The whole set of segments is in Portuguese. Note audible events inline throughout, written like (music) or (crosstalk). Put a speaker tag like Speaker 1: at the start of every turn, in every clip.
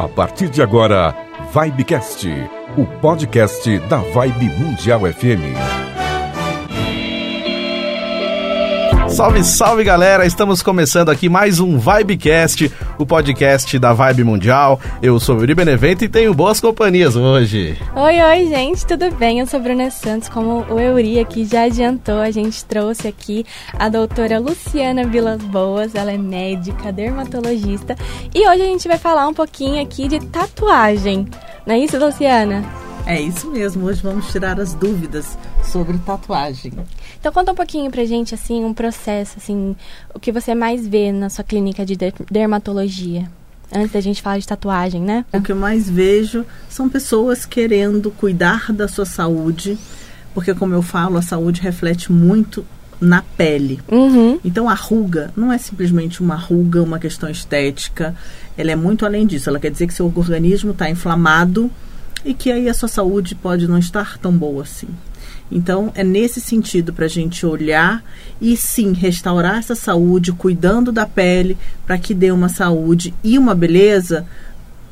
Speaker 1: A partir de agora, Vibecast, o podcast da Vibe Mundial FM.
Speaker 2: Salve, salve galera! Estamos começando aqui mais um Vibecast, o podcast da Vibe Mundial. Eu sou o Yuri Benevento e tenho boas companhias hoje.
Speaker 3: Oi, oi, gente, tudo bem? Eu sou Bruna Santos, como o Euri aqui já adiantou, a gente trouxe aqui a doutora Luciana Vilas Boas, ela é médica, dermatologista, e hoje a gente vai falar um pouquinho aqui de tatuagem. Não é isso, Luciana?
Speaker 4: É isso mesmo, hoje vamos tirar as dúvidas sobre tatuagem.
Speaker 3: Então conta um pouquinho pra gente, assim, um processo, assim, o que você mais vê na sua clínica de dermatologia. Antes da gente falar de tatuagem, né?
Speaker 4: O que eu mais vejo são pessoas querendo cuidar da sua saúde, porque como eu falo, a saúde reflete muito na pele.
Speaker 3: Uhum.
Speaker 4: Então a ruga não é simplesmente uma ruga, uma questão estética, ela é muito além disso. Ela quer dizer que seu organismo está inflamado e que aí a sua saúde pode não estar tão boa assim. Então, é nesse sentido para a gente olhar e sim restaurar essa saúde, cuidando da pele, para que dê uma saúde e uma beleza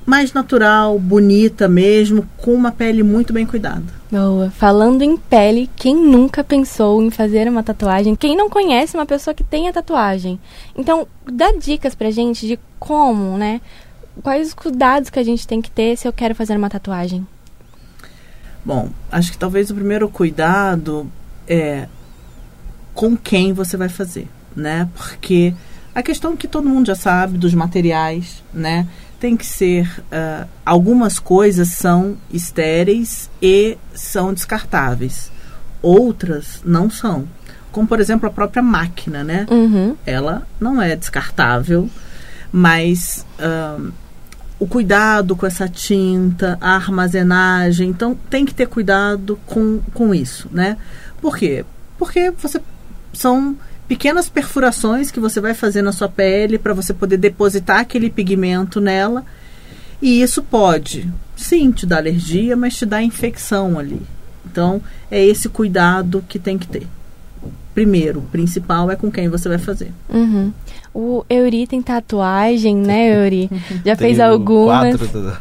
Speaker 4: mais natural, bonita mesmo, com uma pele muito bem cuidada.
Speaker 3: Boa. Falando em pele, quem nunca pensou em fazer uma tatuagem? Quem não conhece uma pessoa que tenha tatuagem? Então, dá dicas pra gente de como, né? Quais os cuidados que a gente tem que ter se eu quero fazer uma tatuagem?
Speaker 4: Bom, acho que talvez o primeiro cuidado é com quem você vai fazer, né? Porque a questão que todo mundo já sabe dos materiais, né? Tem que ser uh, algumas coisas são estéreis e são descartáveis, outras não são. Como por exemplo a própria máquina, né?
Speaker 3: Uhum.
Speaker 4: Ela não é descartável, mas uh, o cuidado com essa tinta, a armazenagem. Então, tem que ter cuidado com, com isso, né? Por quê? Porque você são pequenas perfurações que você vai fazer na sua pele para você poder depositar aquele pigmento nela. E isso pode, sim, te dar alergia, mas te dar infecção ali. Então, é esse cuidado que tem que ter primeiro, o principal é com quem você vai fazer.
Speaker 3: Uhum. O Euri tem tatuagem, né, Euri? (laughs) Já fez algumas.
Speaker 4: Quatro,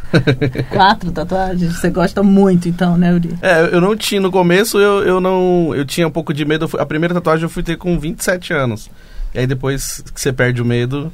Speaker 4: (laughs) quatro tatuagens? Você gosta muito, então, né, Euri?
Speaker 2: É, eu não tinha. No começo, eu, eu não. Eu tinha um pouco de medo. A primeira tatuagem eu fui ter com 27 anos. E aí depois que você perde o medo,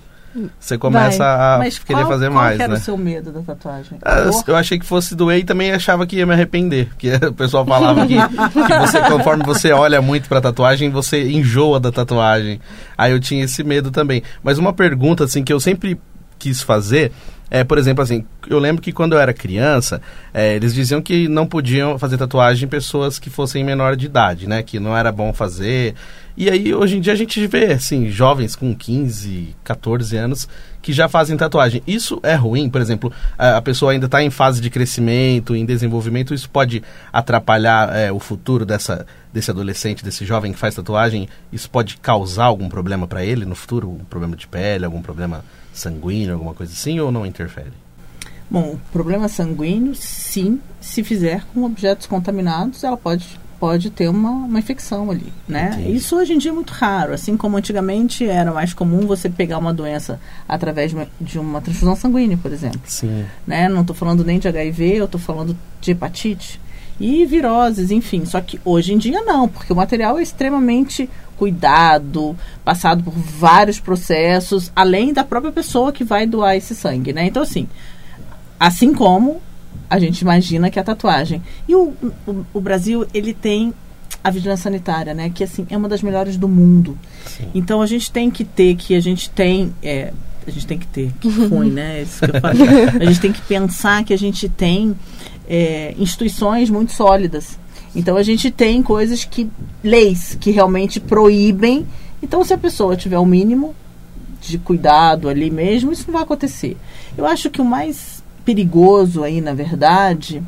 Speaker 2: você começa Vai. a
Speaker 4: Mas
Speaker 2: querer
Speaker 4: qual,
Speaker 2: fazer
Speaker 4: qual
Speaker 2: mais,
Speaker 4: era
Speaker 2: né?
Speaker 4: o seu medo da tatuagem?
Speaker 2: Ah, eu achei que fosse doer e também achava que ia me arrepender. Porque (laughs) o pessoal falava que, que você, conforme você olha muito pra tatuagem, você enjoa da tatuagem. Aí eu tinha esse medo também. Mas uma pergunta, assim, que eu sempre quis fazer é, por exemplo, assim, eu lembro que quando eu era criança, é, eles diziam que não podiam fazer tatuagem em pessoas que fossem menor de idade, né? Que não era bom fazer. E aí, hoje em dia, a gente vê, assim, jovens com 15, 14 anos que já fazem tatuagem. Isso é ruim? Por exemplo, a, pessoa ainda está em fase de crescimento, em desenvolvimento, isso pode atrapalhar é, o futuro dessa, desse adolescente, desse jovem que faz tatuagem? Isso pode causar algum problema para ele no futuro? Um problema de pele, algum problema sanguíneo, alguma coisa assim, ou não interfere?
Speaker 4: Bom, problema sanguíneo, sim, se fizer com objetos contaminados, ela pode, pode ter uma, uma infecção ali, né? Entendi. Isso hoje em dia é muito raro, assim como antigamente era mais comum você pegar uma doença através de uma, de uma transfusão sanguínea, por exemplo.
Speaker 2: Sim.
Speaker 4: Né? Não estou falando nem de HIV, eu estou falando de hepatite e viroses, enfim. Só que hoje em dia não, porque o material é extremamente cuidado, passado por vários processos, além da própria pessoa que vai doar esse sangue, né? Então, assim, assim como a gente imagina que a tatuagem. E o, o, o Brasil, ele tem a vigilância sanitária, né? Que, assim, é uma das melhores do mundo. Sim. Então, a gente tem que ter, que a gente tem... É, a gente tem que ter, que (laughs) ruim, né? Isso que eu falo. a gente tem que pensar que a gente tem é, instituições muito sólidas então a gente tem coisas que. leis que realmente proíbem. Então, se a pessoa tiver o mínimo de cuidado ali mesmo, isso não vai acontecer. Eu acho que o mais perigoso aí, na verdade,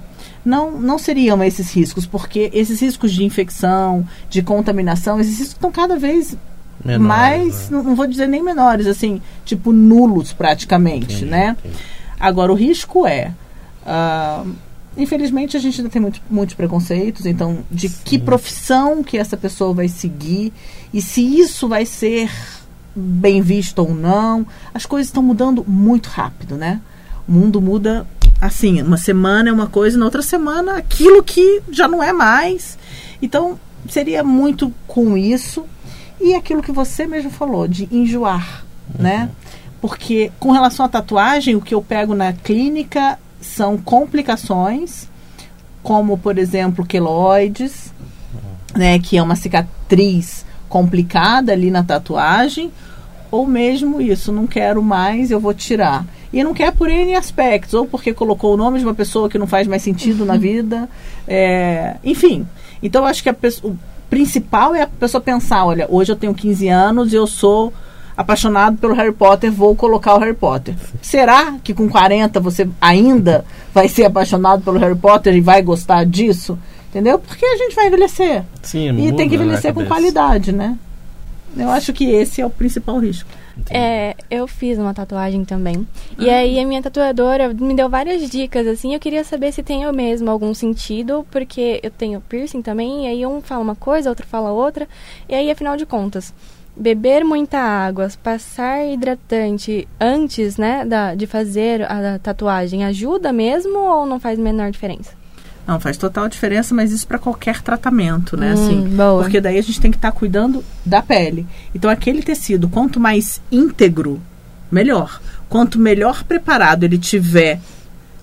Speaker 4: não, não seriam esses riscos, porque esses riscos de infecção, de contaminação, esses riscos estão cada vez menores, mais, né? não vou dizer nem menores, assim, tipo nulos praticamente, entendi, né? Entendi. Agora, o risco é. Uh, Infelizmente, a gente ainda tem muito, muitos preconceitos, então, de Sim. que profissão que essa pessoa vai seguir e se isso vai ser bem visto ou não. As coisas estão mudando muito rápido, né? O mundo muda assim, uma semana é uma coisa, na outra semana aquilo que já não é mais. Então, seria muito com isso e aquilo que você mesmo falou de enjoar, uhum. né? Porque com relação à tatuagem, o que eu pego na clínica são complicações, como por exemplo, queloides, né, que é uma cicatriz complicada ali na tatuagem, ou mesmo isso, não quero mais, eu vou tirar. E não quer por N aspectos, ou porque colocou o nome de uma pessoa que não faz mais sentido uhum. na (laughs) vida, é, enfim. Então eu acho que a pessoa, o principal é a pessoa pensar, olha, hoje eu tenho 15 anos e eu sou apaixonado pelo Harry Potter, vou colocar o Harry Potter. Será que com 40 você ainda vai ser apaixonado pelo Harry Potter e vai gostar disso? Entendeu? Porque a gente vai envelhecer.
Speaker 2: Sim,
Speaker 4: e tem que envelhecer com qualidade, né? Eu acho que esse é o principal risco.
Speaker 3: É, eu fiz uma tatuagem também. Ah. E aí a minha tatuadora me deu várias dicas, assim. Eu queria saber se tem eu mesmo algum sentido, porque eu tenho piercing também, e aí um fala uma coisa, outro fala outra. E aí, afinal de contas, beber muita água, passar hidratante antes, né, da, de fazer a tatuagem ajuda mesmo ou não faz menor diferença?
Speaker 4: Não, faz total diferença, mas isso para qualquer tratamento, né?
Speaker 3: Hum,
Speaker 4: assim,
Speaker 3: boa.
Speaker 4: Porque daí a gente tem que estar tá cuidando da pele. Então, aquele tecido, quanto mais íntegro, melhor. Quanto melhor preparado ele tiver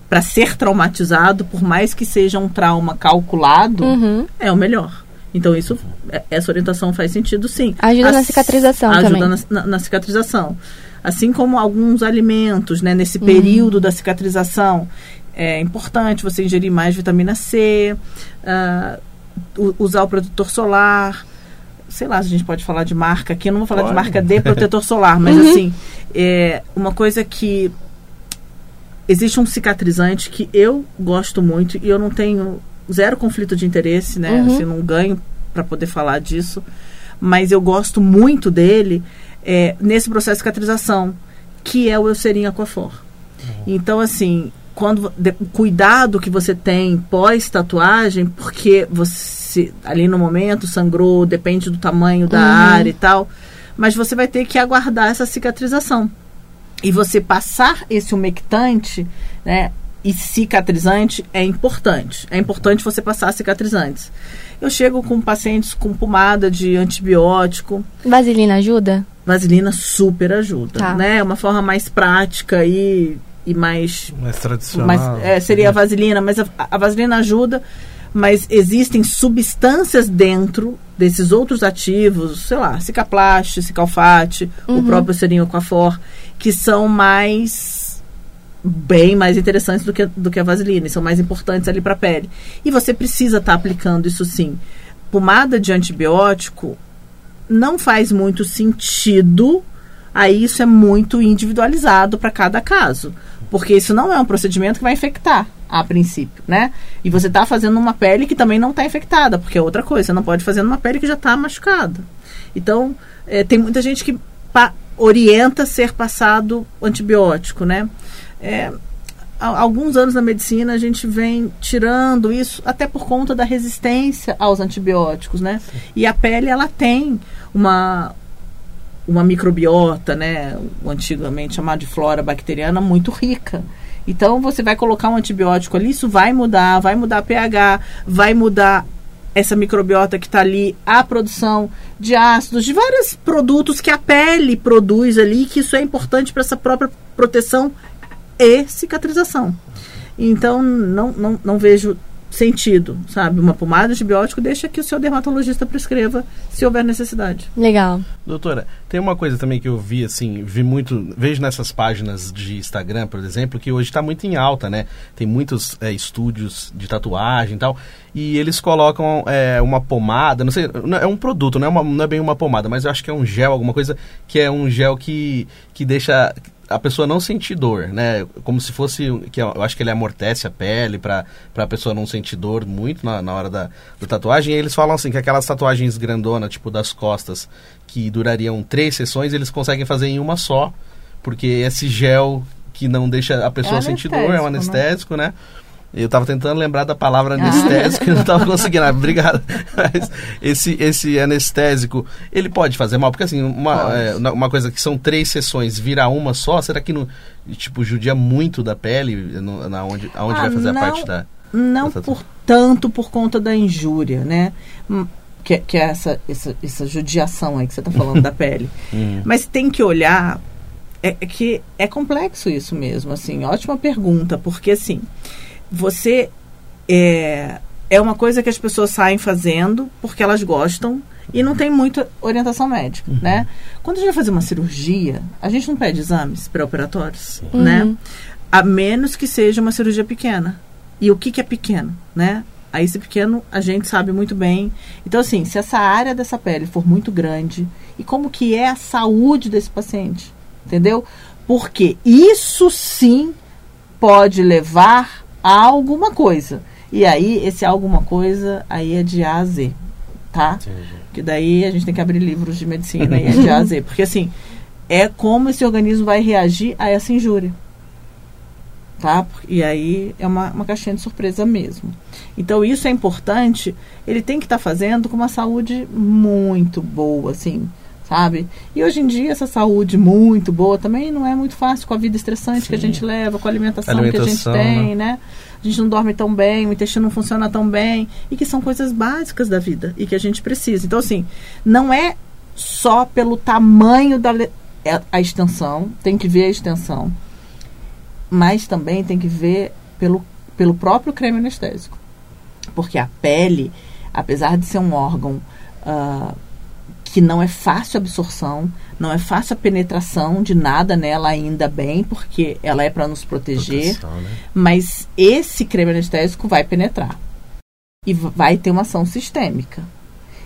Speaker 4: para ser traumatizado, por mais que seja um trauma calculado,
Speaker 3: uhum.
Speaker 4: é o melhor. Então, isso, é, essa orientação faz sentido, sim.
Speaker 3: Ajuda As, na cicatrização
Speaker 4: ajuda
Speaker 3: também.
Speaker 4: Ajuda na, na, na, cicatrização. Assim como alguns alimentos, né? Nesse uhum. período da cicatrização, é importante você ingerir mais vitamina C, uh, usar o protetor solar. Sei lá se a gente pode falar de marca aqui. Eu não vou falar pode. de marca de protetor solar, mas uhum. assim, é uma coisa que existe um cicatrizante que eu gosto muito e eu não tenho zero conflito de interesse, né? Uhum. Assim, não ganho para poder falar disso, mas eu gosto muito dele é, nesse processo de cicatrização, que é o Eucerin Aquafor. Uhum. Então, assim, quando de, cuidado que você tem pós tatuagem, porque você ali no momento sangrou, depende do tamanho da uhum. área e tal, mas você vai ter que aguardar essa cicatrização. E você passar esse umectante, né, e cicatrizante é importante. É importante você passar cicatrizantes. Eu chego com pacientes com pomada de antibiótico.
Speaker 3: Vaselina ajuda?
Speaker 4: Vaselina super ajuda, tá. né? É uma forma mais prática e e mais
Speaker 2: mais tradicional. Mais,
Speaker 4: é, seria a vaselina, mas a, a, vaselina ajuda, mas existem substâncias dentro desses outros ativos, sei lá, cicaplast, cicalfate, uhum. o próprio serinho coafor, que são mais bem mais interessantes do que, do que a vaselina, são mais importantes ali para a pele. E você precisa estar tá aplicando isso sim. Pomada de antibiótico não faz muito sentido aí isso é muito individualizado para cada caso. Porque isso não é um procedimento que vai infectar a princípio, né? E você está fazendo uma pele que também não está infectada, porque é outra coisa. Você não pode fazer numa pele que já está machucada. Então, é, tem muita gente que orienta ser passado antibiótico, né? É, há alguns anos na medicina a gente vem tirando isso até por conta da resistência aos antibióticos, né? Sim. E a pele ela tem uma uma microbiota, né, antigamente chamado de flora bacteriana, muito rica. Então você vai colocar um antibiótico ali, isso vai mudar, vai mudar pH, vai mudar essa microbiota que está ali, a produção de ácidos, de vários produtos que a pele produz ali, que isso é importante para essa própria proteção e cicatrização. Então não, não, não vejo sentido, sabe? Uma pomada de antibiótico deixa que o seu dermatologista prescreva se houver necessidade.
Speaker 3: Legal.
Speaker 2: Doutora, tem uma coisa também que eu vi, assim, vi muito, vejo nessas páginas de Instagram, por exemplo, que hoje está muito em alta, né? Tem muitos é, estúdios de tatuagem e tal, e eles colocam é, uma pomada, não sei, é um produto, não é, uma, não é bem uma pomada, mas eu acho que é um gel, alguma coisa que é um gel que, que deixa a pessoa não sentir dor, né? Como se fosse, que eu acho que ele amortece a pele para a pessoa não sentir dor muito na, na hora da, da tatuagem. E eles falam assim que aquelas tatuagens grandona, tipo das costas, que durariam três sessões, eles conseguem fazer em uma só, porque esse gel que não deixa a pessoa é sentir dor é um anestésico, né? né? Eu tava tentando lembrar da palavra anestésico e não tava conseguindo. Ah, Obrigado. Mas esse, esse anestésico, ele pode fazer mal? Porque assim, uma, é, uma coisa que são três sessões, vira uma só, será que não, tipo, judia muito da pele? No, na onde, aonde
Speaker 4: Ah,
Speaker 2: vai fazer
Speaker 4: não.
Speaker 2: a parte da...
Speaker 4: Não
Speaker 2: Tá
Speaker 4: por tanto por conta da injúria, né? Hum, Que, que é essa, essa, essa judiação aí que você está falando da (laughs) pele.
Speaker 2: Hum.
Speaker 4: Mas tem que olhar. É, é que é complexo isso mesmo, assim. Ótima pergunta, porque assim, você é, é uma coisa que as pessoas saem fazendo porque elas gostam e não tem muita orientação médica, né? Quando a gente vai fazer uma cirurgia, a gente não pede exames pré-operatórios, né?
Speaker 3: Uhum.
Speaker 4: A menos que seja uma cirurgia pequena. E o que, que é pequeno, né? Aí esse pequeno a gente sabe muito bem. Então, assim, se essa área dessa pele for muito grande, e como que é a saúde desse paciente? Entendeu? Porque isso sim pode levar a alguma coisa. E aí, esse alguma coisa, aí é de A a Z, tá? Que daí a gente tem que abrir livros de medicina e é de A a Z. (laughs) Porque assim, é como esse organismo vai reagir a essa injúria. Tá? E aí é uma, uma caixinha de surpresa mesmo. Então isso é importante. Ele tem que estar fazendo com uma saúde muito boa, assim, sabe? E hoje em dia essa saúde muito boa também não é muito fácil com a vida estressante que a
Speaker 2: Sim.
Speaker 4: gente leva, com a alimentação, que a gente
Speaker 2: Alimentação,
Speaker 4: tem, né? A gente não dorme tão bem, o intestino não funciona tão bem, e que são coisas básicas da vida e que a gente precisa. Então, assim, não é só pelo tamanho da é a extensão, tem que ver a extensão, mas também tem que ver pelo, pelo próprio creme anestésico. Porque a pele, apesar de ser um órgão ah, que não é fácil a absorção, não é fácil a penetração de nada nela ainda bem, porque ela é para nos proteger,
Speaker 2: Proteção, né?
Speaker 4: mas esse creme anestésico vai penetrar e vai ter uma ação sistêmica.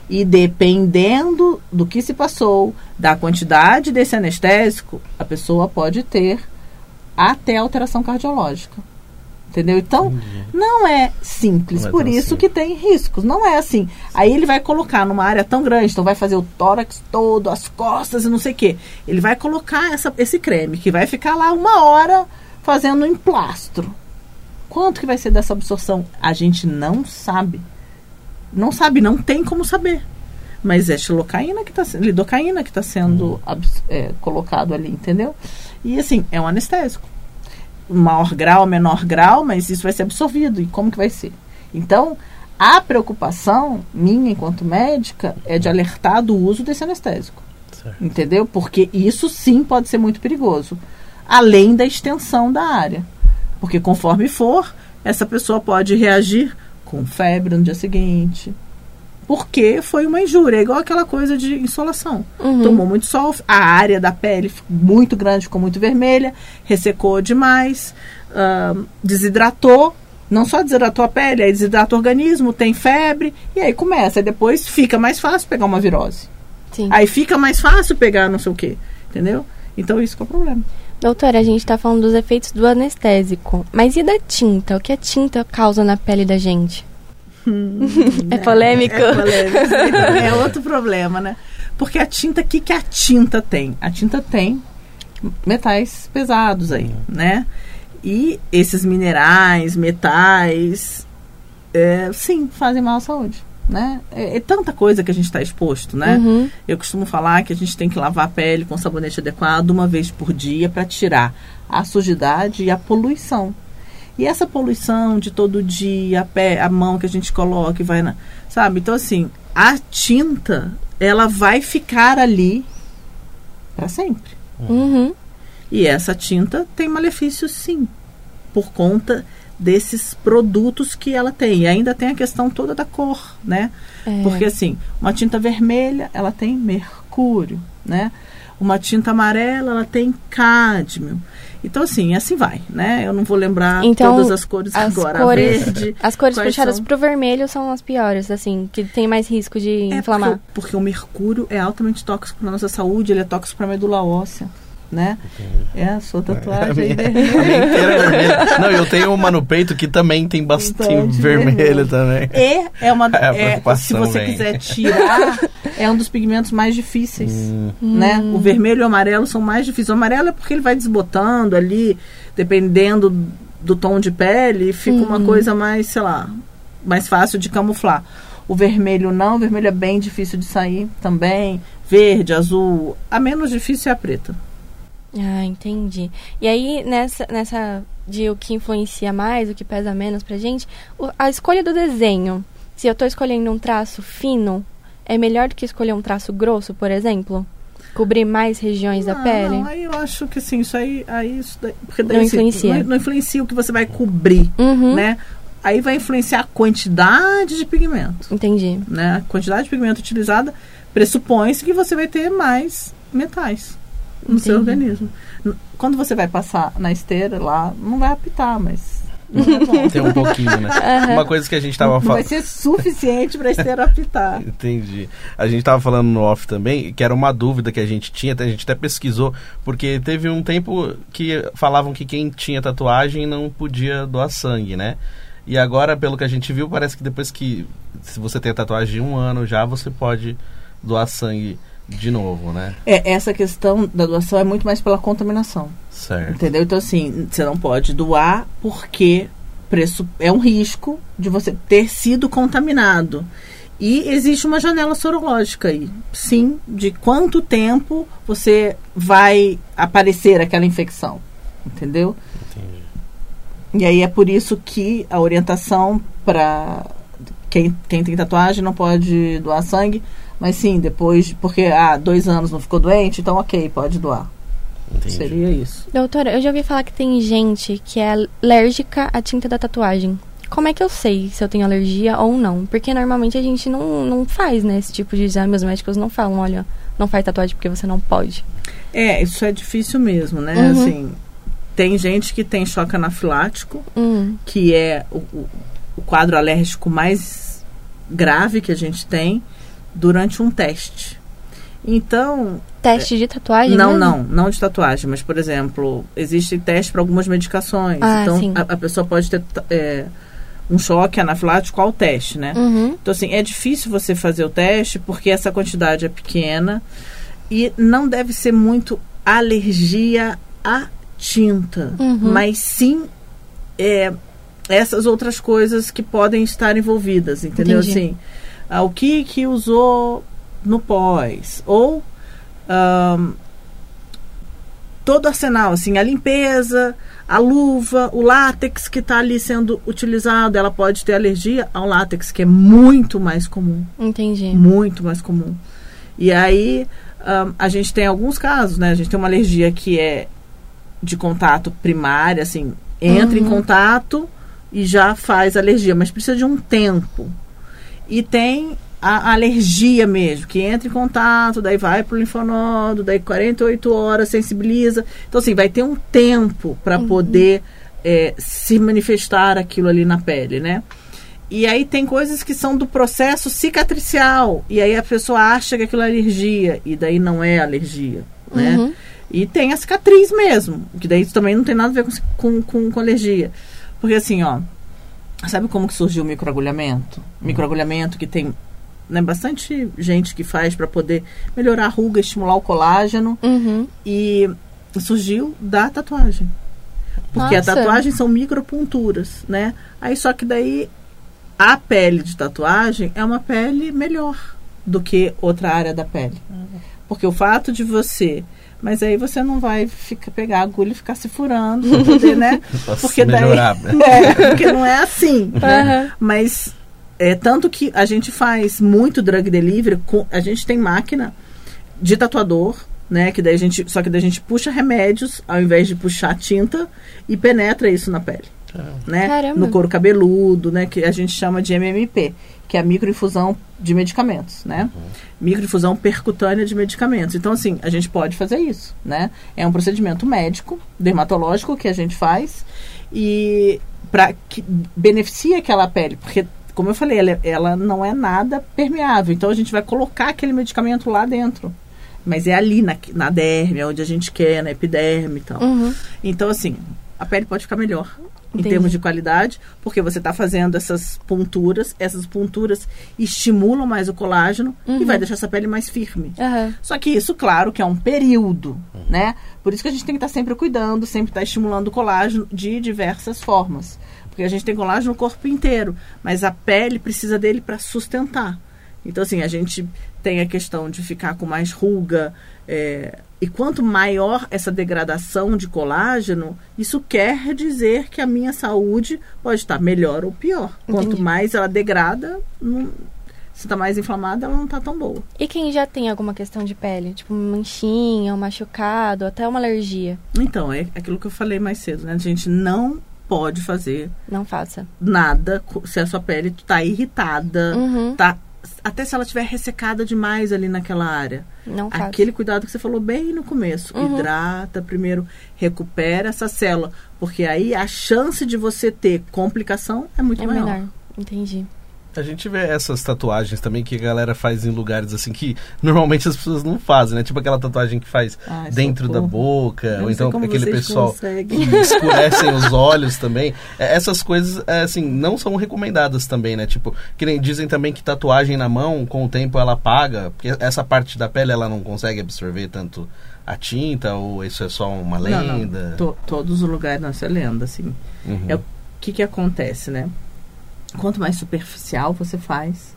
Speaker 4: E dependendo do que se passou, da quantidade desse anestésico, a pessoa pode ter até alteração cardiológica. Entendeu? Então, não é simples,
Speaker 2: Não é
Speaker 4: por isso que tem riscos. Não é assim. Aí ele vai colocar numa área tão grande, então vai fazer o tórax todo, as costas e não sei o quê. Ele vai colocar essa, esse creme, que vai ficar lá uma hora fazendo um emplastro. Quanto que vai ser dessa absorção? A gente não sabe. Não sabe, não tem como saber. Mas é xilocaína que está lidocaína que está sendo abs- é, colocado ali, entendeu? E assim, é um anestésico. Maior grau, menor grau, mas isso vai ser absorvido. E como que vai ser? Então, a preocupação minha enquanto médica é de alertar do uso desse anestésico.
Speaker 2: Certo.
Speaker 4: Entendeu? Porque isso sim pode ser muito perigoso. Além da extensão da área. Porque conforme for, essa pessoa pode reagir com febre no dia seguinte. Porque foi uma injúria. É igual aquela coisa de insolação.
Speaker 3: Uhum.
Speaker 4: Tomou muito sol, a área da pele ficou muito grande, ficou muito vermelha, ressecou demais, ahn, desidratou. Não só desidratou a pele, aí desidrata o organismo, tem febre, e aí começa. Aí depois fica mais fácil pegar uma virose.
Speaker 3: Sim.
Speaker 4: Aí fica mais fácil pegar não sei o quê. Entendeu? Então isso que é o problema.
Speaker 3: Doutora, a gente tá falando dos efeitos do anestésico. Mas e da tinta? O que a tinta causa na pele da gente? (laughs) é polêmico?
Speaker 4: É, polêmico. é outro (laughs) problema, né? Porque a tinta, o que, que a tinta tem? A tinta tem metais pesados aí, né? E esses minerais, metais, é, sim, fazem mal à saúde, né? É, é tanta coisa que a gente está exposto, né?
Speaker 3: Uhum.
Speaker 4: Eu costumo falar que a gente tem que lavar a pele com sabonete adequado uma vez por dia para tirar a sujidade e a poluição. E essa poluição de todo dia, a, pé, a mão que a gente coloca e vai na. Sabe? Então, assim, a tinta, ela vai ficar ali para sempre.
Speaker 3: Uhum.
Speaker 4: E essa tinta tem malefícios, sim, por conta desses produtos que ela tem. E ainda tem a questão toda da cor, né?
Speaker 3: É.
Speaker 4: Porque assim, uma tinta vermelha, ela tem mercúrio, né? Uma tinta amarela, ela tem cádmio. Então assim, assim vai, né? Eu não vou lembrar
Speaker 3: Então,
Speaker 4: todas as cores
Speaker 3: As
Speaker 4: agora.
Speaker 3: cores,
Speaker 4: verde.
Speaker 3: as cores puxadas
Speaker 4: são?
Speaker 3: pro vermelho são as piores, assim, que tem mais risco de
Speaker 4: É
Speaker 3: inflamar.
Speaker 4: porque, porque o mercúrio é altamente tóxico para nossa saúde, ele é tóxico para a medula óssea, né? É a sua tatuagem aí
Speaker 2: A minha
Speaker 4: vermelha.
Speaker 2: inteira é vermelha. Não, eu tenho uma no peito que também tem bastante
Speaker 4: Bastante
Speaker 2: vermelho
Speaker 4: vermelho.
Speaker 2: também.
Speaker 4: E é uma (laughs)
Speaker 2: É,
Speaker 4: é, se você
Speaker 2: vem.
Speaker 4: quiser tirar, é um dos pigmentos mais difíceis.
Speaker 2: Hum,
Speaker 4: Né? O vermelho e o amarelo são mais difíceis. O amarelo é porque ele vai desbotando ali, dependendo do tom de pele, fica uma coisa mais, sei lá, mais fácil de camuflar. O vermelho não, o vermelho é bem difícil de sair também. Verde, azul, a menos difícil é a preta.
Speaker 3: Ah, entendi. E aí, nessa, nessa de o que influencia mais, o que pesa menos pra gente, a escolha do desenho. Se eu tô escolhendo um traço fino, é melhor do que escolher um traço grosso, por exemplo? Cobrir mais regiões da
Speaker 4: Ah,
Speaker 3: pele?
Speaker 4: Não, aí eu acho que sim, isso aí, aí isso daí, porque daí,
Speaker 3: Não
Speaker 4: assim,
Speaker 3: influencia.
Speaker 4: não, não influencia o que você vai cobrir,
Speaker 3: Uhum.
Speaker 4: né? Aí vai influenciar a quantidade de pigmento,
Speaker 3: Entendi.
Speaker 4: né? A quantidade de pigmento utilizada pressupõe-se que você vai ter mais metais no seu
Speaker 3: Entendi.
Speaker 4: organismo. N- Quando você vai passar na esteira lá, não vai apitar, mas é.
Speaker 2: Tem um pouquinho, né? Uma coisa que a gente tava
Speaker 4: não vai
Speaker 2: falando.
Speaker 4: ser suficiente para a esteira apitar. (laughs)
Speaker 2: Entendi. A gente tava falando no off também, que era uma dúvida que a gente tinha, até- a gente até pesquisou, porque teve um tempo que falavam que quem tinha tatuagem não podia doar sangue, né? E agora, pelo que a gente viu, parece que depois que se você tem a tatuagem de um ano já, você pode doar sangue de novo, né?
Speaker 4: É, essa questão da doação é muito mais pela contaminação.
Speaker 2: Certo.
Speaker 4: Entendeu? Então, assim, você não pode doar porque preço, é um risco de você ter sido contaminado. E existe uma janela sorológica aí, sim, de quanto tempo você vai aparecer aquela infecção. Entendeu?
Speaker 2: Entendi.
Speaker 4: E aí é por isso que a orientação para quem, quem tem tatuagem não pode doar sangue, mas sim, depois, porque há dois anos não ficou doente, então ok, pode doar.
Speaker 2: Entendi.
Speaker 4: Seria isso.
Speaker 3: Doutora, eu já ouvi falar que tem gente que é alérgica à tinta da tatuagem. Como é que eu sei se eu tenho alergia ou não? Porque normalmente a gente não, não faz, né, esse tipo de exame. Os médicos não falam, olha, não faz tatuagem porque você não pode.
Speaker 4: É, isso é difícil mesmo, né?
Speaker 3: Uhum.
Speaker 4: Assim, tem gente que tem choque anafilático,
Speaker 3: Hum,
Speaker 4: que é o, o- o quadro alérgico mais grave que a gente tem durante um teste. Então,
Speaker 3: teste de tatuagem?
Speaker 4: não,
Speaker 3: mesmo?
Speaker 4: não, não de tatuagem, mas por exemplo, existe teste para algumas medicações.
Speaker 3: Ah,
Speaker 4: então,
Speaker 3: sim.
Speaker 4: a, a pessoa pode ter é, um choque anafilático ao teste, né?
Speaker 3: Uhum.
Speaker 4: Então, assim, é difícil você fazer o teste porque essa quantidade é pequena e não deve ser muito alergia à tinta,
Speaker 3: Uhum.
Speaker 4: mas sim é, essas outras coisas que podem estar envolvidas, entendeu?
Speaker 3: Entendi.
Speaker 4: Assim, ah, o que que usou no pós ou ahn, todo o arsenal, assim, a limpeza, a luva, o látex que está ali sendo utilizado, ela pode ter alergia ao látex, que é muito mais comum,
Speaker 3: Entendi.
Speaker 4: muito mais comum. E aí ahn, a gente tem alguns casos, né? A gente tem uma alergia que é de contato primária, assim, entra em
Speaker 3: Uhum.
Speaker 4: contato e já faz alergia, mas precisa de um tempo. E tem a alergia mesmo, que entra em contato, daí vai pro linfonodo, daí 48 horas sensibiliza. Então, assim, vai ter um tempo para poder é, se manifestar aquilo ali na pele, né? E aí tem coisas que são do processo cicatricial. E aí a pessoa acha que aquilo é alergia. E daí não é alergia, né?
Speaker 3: Uhum.
Speaker 4: E tem a cicatriz mesmo. Que daí isso também não tem nada a ver com, com, com, com alergia. Porque assim, ó. Sabe como que surgiu o microagulhamento? Microagulhamento que tem né, bastante gente que faz para poder melhorar a ruga, estimular o colágeno.
Speaker 3: Uhum.
Speaker 4: E surgiu da tatuagem. Porque
Speaker 3: Nossa.
Speaker 4: a tatuagem são micropunturas, né? Aí só que daí a pele de tatuagem é uma pele melhor do que outra área da pele. Porque o fato de você. Mas aí você não vai ficar, pegar a agulha e ficar se furando pra poder, né? (laughs) Porque daí. (laughs)
Speaker 2: né?
Speaker 4: É, porque não é assim.
Speaker 3: Aham.
Speaker 4: Mas é tanto que a gente faz muito drug delivery, com, a gente tem máquina de tatuador, né? Que daí a gente, só que daí a gente puxa remédios ao invés de puxar tinta e penetra isso na pele, né?
Speaker 3: Caramba.
Speaker 4: No couro cabeludo, né? Que a gente chama de MMP, que é a microinfusão de medicamentos, né? Microinfusão percutânea de medicamentos. Então assim, a gente pode fazer isso, né? É um procedimento médico, dermatológico que a gente faz e para que beneficie aquela pele, porque como eu falei, ela, ela não é nada permeável. Então a gente vai colocar aquele medicamento lá dentro. Mas é ali na, na derme, é onde a gente quer, na epiderme e tal.
Speaker 3: Uhum.
Speaker 4: Então, assim, a pele pode ficar melhor. em
Speaker 3: Entendi.
Speaker 4: termos de qualidade, porque você está fazendo essas ponturas, essas ponturas estimulam mais o colágeno e
Speaker 3: Uhum.
Speaker 4: vai deixar essa pele mais firme.
Speaker 3: Aham.
Speaker 4: Só que isso, claro, que é um período, né? Por isso que a gente tem que estar sempre cuidando, sempre estar estimulando o colágeno de diversas formas. Porque a gente tem colágeno no corpo inteiro, mas a pele precisa dele para sustentar. Então, assim, a gente tem a questão de ficar com mais ruga. é, e quanto maior essa degradação de colágeno, isso quer dizer que a minha saúde pode estar melhor ou pior. Quanto
Speaker 3: Entendi.
Speaker 4: mais ela degrada, não- se está mais inflamada, ela não está tão boa.
Speaker 3: E quem já tem alguma questão de pele? Tipo, manchinha, um machucado, até uma alergia?
Speaker 4: Então, é aquilo que eu falei mais cedo, né? A gente não pode fazer
Speaker 3: Não faça.
Speaker 4: nada se a sua pele está irritada,
Speaker 3: Uhum.
Speaker 4: Até se ela estiver ressecada demais ali naquela área.
Speaker 3: Não faça.
Speaker 4: Aquele cuidado que você falou bem no começo.
Speaker 3: Uhum.
Speaker 4: Hidrata primeiro, recupera essa célula, porque aí a chance de você ter complicação é muito
Speaker 3: É
Speaker 4: maior.
Speaker 3: menor. Entendi.
Speaker 2: A gente vê essas tatuagens também que a galera faz em lugares assim que normalmente as pessoas não fazem, né? Tipo aquela tatuagem que faz
Speaker 4: Ai,
Speaker 2: dentro
Speaker 4: socorro.
Speaker 2: da boca, ou
Speaker 4: não
Speaker 2: então aquele pessoal
Speaker 4: conseguem.
Speaker 2: que escurecem os olhos também. É, Essas coisas, é, assim, não são recomendadas também, né? Tipo, que nem dizem também que tatuagem na mão, com o tempo ela apaga, porque essa parte da pele ela não consegue absorver tanto a tinta, ou isso é só uma
Speaker 4: Não, não.
Speaker 2: lenda?
Speaker 4: To- todos os lugares, não, isso é lenda, assim.
Speaker 2: Uhum.
Speaker 4: É o que, que acontece, né? Quanto mais superficial você faz,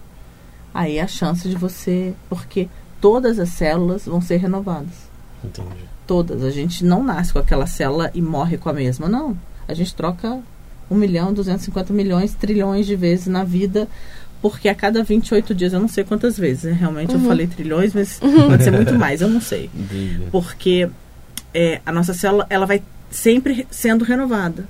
Speaker 4: aí a chance de você. Porque todas as células vão ser renovadas.
Speaker 2: Entendi.
Speaker 4: Todas. A gente não nasce com aquela célula e morre com a mesma, não. A gente troca 1 milhão, 250 milhões, trilhões de vezes na vida. Porque a cada 28 dias, eu não sei quantas vezes, né? realmente eu
Speaker 3: Uhum.
Speaker 4: falei trilhões, mas pode ser muito mais, eu não sei
Speaker 2: Entendi.
Speaker 4: porque é, a nossa célula ela vai sempre re- sendo renovada.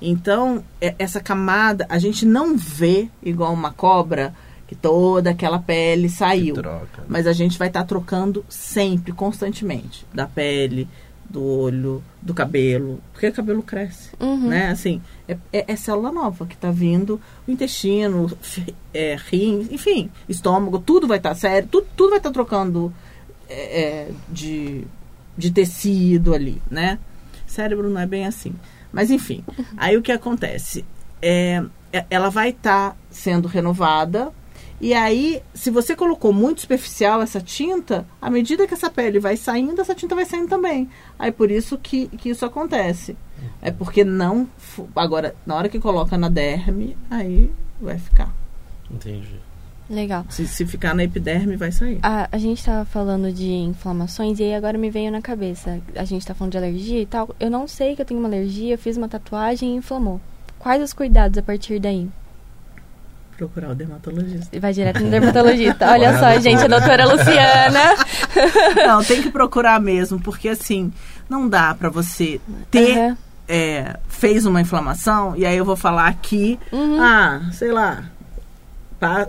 Speaker 4: Então, é- essa camada, a gente não vê igual uma cobra que toda aquela pele saiu.
Speaker 2: Troca.
Speaker 4: Mas a gente vai estar trocando sempre, constantemente. Da pele, do olho, do cabelo. Porque o cabelo cresce,
Speaker 3: Uhum.
Speaker 4: né? Assim, é, é- é célula nova que está vindo. O intestino, é, rim, enfim, estômago, tudo vai estar sério. Tudo, tudo vai estar trocando é, é, de, de tecido ali, né? Cérebro não é bem assim. Mas, enfim. Aí o que acontece? É, é- ela vai estar sendo renovada e aí, se você colocou muito superficial essa tinta, à medida que essa pele vai saindo, essa tinta vai saindo também. Aí por isso que, que isso acontece. É porque não. Agora, na hora que coloca na derme, aí vai ficar.
Speaker 2: Entendi.
Speaker 3: Legal.
Speaker 4: Se, se ficar na epiderme, vai sair.
Speaker 3: A, a gente tava falando de inflamações e aí agora me veio na cabeça. A gente tá falando de alergia e tal. Eu não sei que eu tenho uma alergia, eu fiz uma tatuagem e inflamou. Quais os cuidados a partir daí?
Speaker 4: Procurar o dermatologista.
Speaker 3: Vai direto no dermatologista. (laughs) Olha só,
Speaker 2: a
Speaker 3: gente, a doutora Luciana. (laughs)
Speaker 4: Não, tem que procurar mesmo, porque assim, não dá pra você ter.
Speaker 3: Aham.
Speaker 4: é, fez uma inflamação, e aí eu vou falar aqui,
Speaker 3: Uhum.
Speaker 4: ah, sei lá,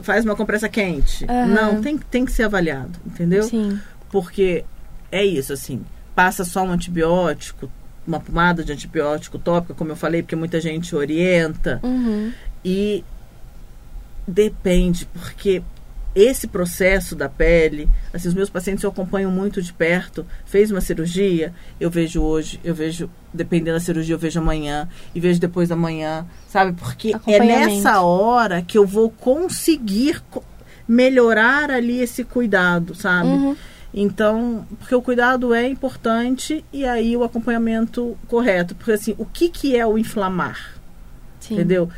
Speaker 4: faz uma compressa quente.
Speaker 3: Aham.
Speaker 4: Não, tem, tem que ser avaliado, entendeu?
Speaker 3: Sim.
Speaker 4: Porque é isso, assim, passa só um antibiótico, uma pomada de antibiótico tópica, como eu falei, porque muita gente orienta,
Speaker 3: Uhum.
Speaker 4: e depende, porque esse processo da pele, assim, os meus pacientes eu acompanho muito de perto, fez uma cirurgia, eu vejo hoje, eu vejo, dependendo da cirurgia, eu vejo amanhã, e vejo depois da manhã, sabe? Porque é nessa hora que eu vou conseguir co- melhorar ali esse cuidado, sabe?
Speaker 3: Uhum.
Speaker 4: Então, porque o cuidado é importante e aí o acompanhamento correto. Porque assim, o que, que é o inflamar?
Speaker 3: Sim.
Speaker 4: Entendeu?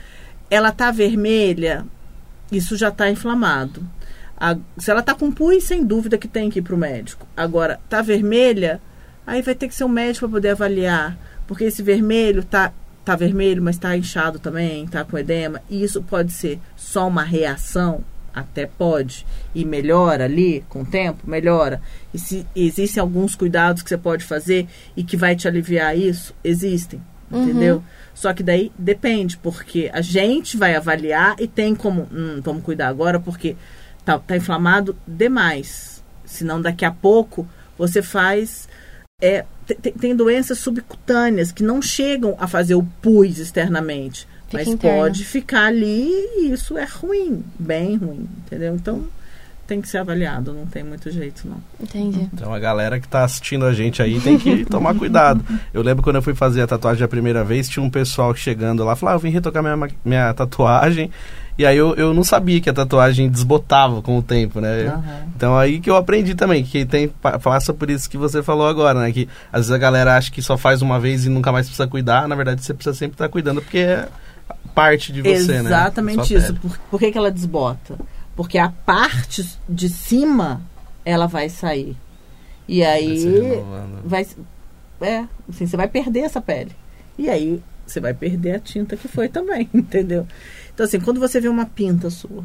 Speaker 4: Ela tá vermelha, isso já tá inflamado. A- se ela tá com pus, sem dúvida que tem que ir pro médico. Agora, tá vermelha, aí vai ter que ser um médico para poder avaliar. Porque esse vermelho tá, tá vermelho, mas tá inchado também, tá com edema. E isso pode ser só uma reação, até pode. E melhora ali com o tempo, melhora. E se existem alguns cuidados que você pode fazer e que vai te aliviar isso, existem.
Speaker 3: Uhum.
Speaker 4: Entendeu? Só que daí depende, porque a gente vai avaliar e tem como. Hum, vamos cuidar agora, porque tá, tá inflamado demais. Senão daqui a pouco você faz. É, te- te- tem doenças subcutâneas que não chegam a fazer o pus externamente.
Speaker 3: Fica
Speaker 4: mas
Speaker 3: interno.
Speaker 4: pode ficar ali e isso é ruim, bem ruim, entendeu? Então tem que ser avaliado, não tem muito jeito, não.
Speaker 3: Entendi.
Speaker 2: Então a galera que tá assistindo a gente aí tem que tomar cuidado. (laughs) Eu lembro quando eu fui fazer a tatuagem a primeira vez, tinha um pessoal chegando lá, falou, ah, eu vim retocar minha, minha tatuagem. E aí eu, eu não sabia que a tatuagem desbotava com o tempo, né?
Speaker 4: Aham.
Speaker 2: Então aí que eu aprendi também, que tem pa- passa por isso que você falou agora, né? Que às vezes a galera acha que só faz uma vez e nunca mais precisa cuidar. Na verdade, você precisa sempre estar cuidando, porque é parte de você, né?
Speaker 4: Exatamente isso. Por, por que, que ela desbota? Porque a parte de cima ela vai sair. E
Speaker 2: Vai se
Speaker 4: aí
Speaker 2: renovando.
Speaker 4: vai é, assim, você vai perder essa pele. E aí você vai perder a tinta que foi também, (laughs) entendeu? Então assim, quando você vê uma pinta sua,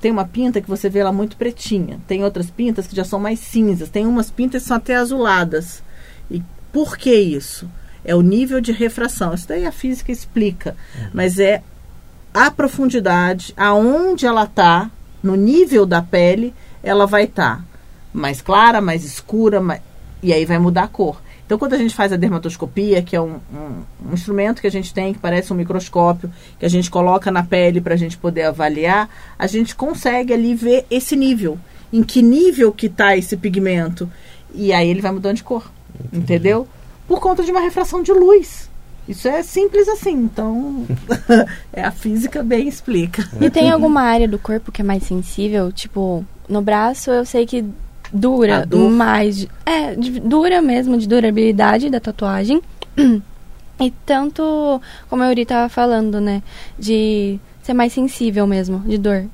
Speaker 4: tem uma pinta que você vê ela muito pretinha, tem outras pintas que já são mais cinzas, tem umas pintas que são até azuladas. E por que isso? É o nível de refração. Isso daí a física explica, mas é a profundidade, aonde ela tá, no nível da pele, ela vai estar mais clara, mais escura, mais... e aí vai mudar a cor. Então, quando a gente faz a dermatoscopia, que é um, um- um instrumento que a gente tem, que parece um microscópio, que a gente coloca na pele para a gente poder avaliar, a gente consegue ali ver esse nível. Em que nível que está esse pigmento. E aí ele vai mudando de cor. Entendeu? Por conta de uma refração de luz. Isso é simples assim. Então, (laughs) é a física bem explica.
Speaker 3: E tem alguma área do corpo que é mais sensível? Tipo, no braço eu sei que dura mais. É, dura mesmo, de durabilidade da tatuagem. (clears throat) E tanto, como a Yuri tava falando, né? De ser mais sensível mesmo, de dor.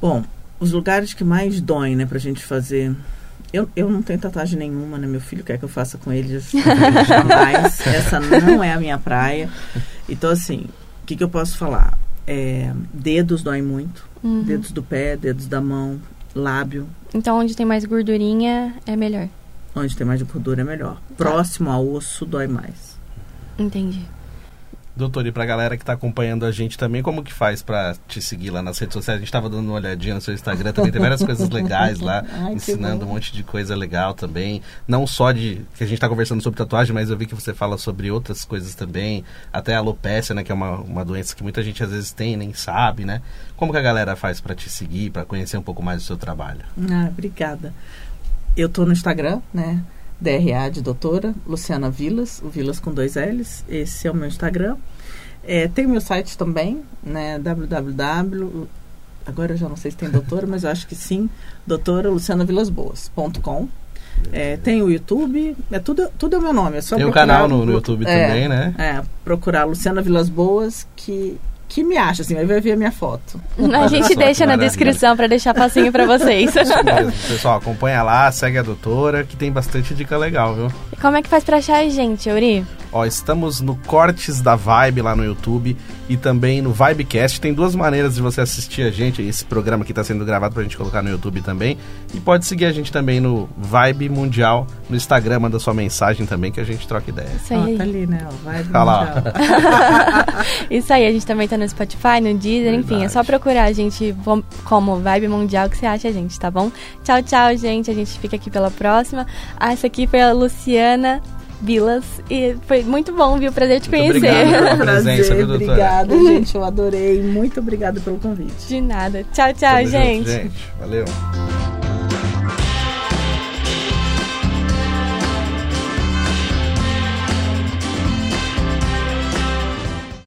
Speaker 4: Bom, os lugares que mais doem, né, pra gente fazer. Eu, eu não tenho tatuagem nenhuma, né? Meu filho quer que eu faça com ele (laughs) jamais. Essa não é a minha praia. Então, assim, o que, que eu posso falar? É, dedos doem muito.
Speaker 3: Uhum.
Speaker 4: Dedos do pé, dedos da mão, lábio.
Speaker 3: Então, onde tem mais gordurinha, é melhor.
Speaker 4: Onde tem mais gordura é melhor. Próximo ao osso dói mais.
Speaker 3: Entendi.
Speaker 2: Doutor, e pra galera que tá acompanhando a gente também, como que faz pra te seguir lá nas redes sociais? A gente tava dando uma olhadinha no seu Instagram também, tem várias coisas legais lá, (laughs)
Speaker 4: Ai,
Speaker 2: ensinando um monte de coisa legal também. Não só de que a gente tá conversando sobre tatuagem, mas eu vi que você fala sobre outras coisas também, até a alopecia, né, que é uma, uma doença que muita gente às vezes tem, nem sabe, né? Como que a galera faz pra te seguir, pra conhecer um pouco mais do seu trabalho?
Speaker 4: Ah, obrigada. Eu tô no Instagram, né? DRA de doutora, Luciana Vilas, o Vilas com dois L's. Esse é o meu Instagram. É, tem o meu site também, né? www. Agora eu já não sei se tem doutora, mas eu acho que sim. Doutora lucianavilasboas.com. É, tem o YouTube, é tudo, tudo é o meu nome. É só
Speaker 2: Tem o
Speaker 4: procurar
Speaker 2: canal no, no YouTube
Speaker 4: é,
Speaker 2: também, né?
Speaker 4: É, procurar Luciana Vilas Boas, que, que me acha, assim, aí vai ver a minha foto.
Speaker 3: A gente deixa na descrição pra deixar facinho pra vocês.
Speaker 2: Isso mesmo. Pessoal, acompanha lá, segue a doutora, que tem bastante dica legal, viu?
Speaker 3: E Como é que faz pra achar a gente, Yuri?
Speaker 2: Ó, estamos no Cortes da Vibe lá no YouTube e também no Vibecast. Tem duas maneiras de você assistir a gente. Esse programa aqui está sendo gravado pra gente colocar no YouTube também. E pode seguir a gente também no Vibe Mundial, no Instagram, manda sua mensagem também que a gente troca ideia.
Speaker 3: Isso
Speaker 4: Ó,
Speaker 3: aí.
Speaker 4: tá ali, né? Vai
Speaker 2: Tá
Speaker 4: mundial. (laughs)
Speaker 3: Isso aí, a gente também tá no Spotify, no Deezer, enfim, é só procurar a gente como Vibe Mundial que você acha a gente, tá bom? Tchau, tchau, gente. A gente fica aqui pela próxima. Ah, essa aqui foi a Luciana Vilas e foi muito bom, viu? Prazer te
Speaker 2: Muito
Speaker 3: conhecer.
Speaker 2: obrigado. Pela (laughs) presença, viu, doutora?
Speaker 4: obrigada, gente. Eu adorei. Muito obrigada pelo convite.
Speaker 3: De nada. Tchau, tchau,
Speaker 2: Tamo junto,
Speaker 3: gente.
Speaker 2: gente. Valeu.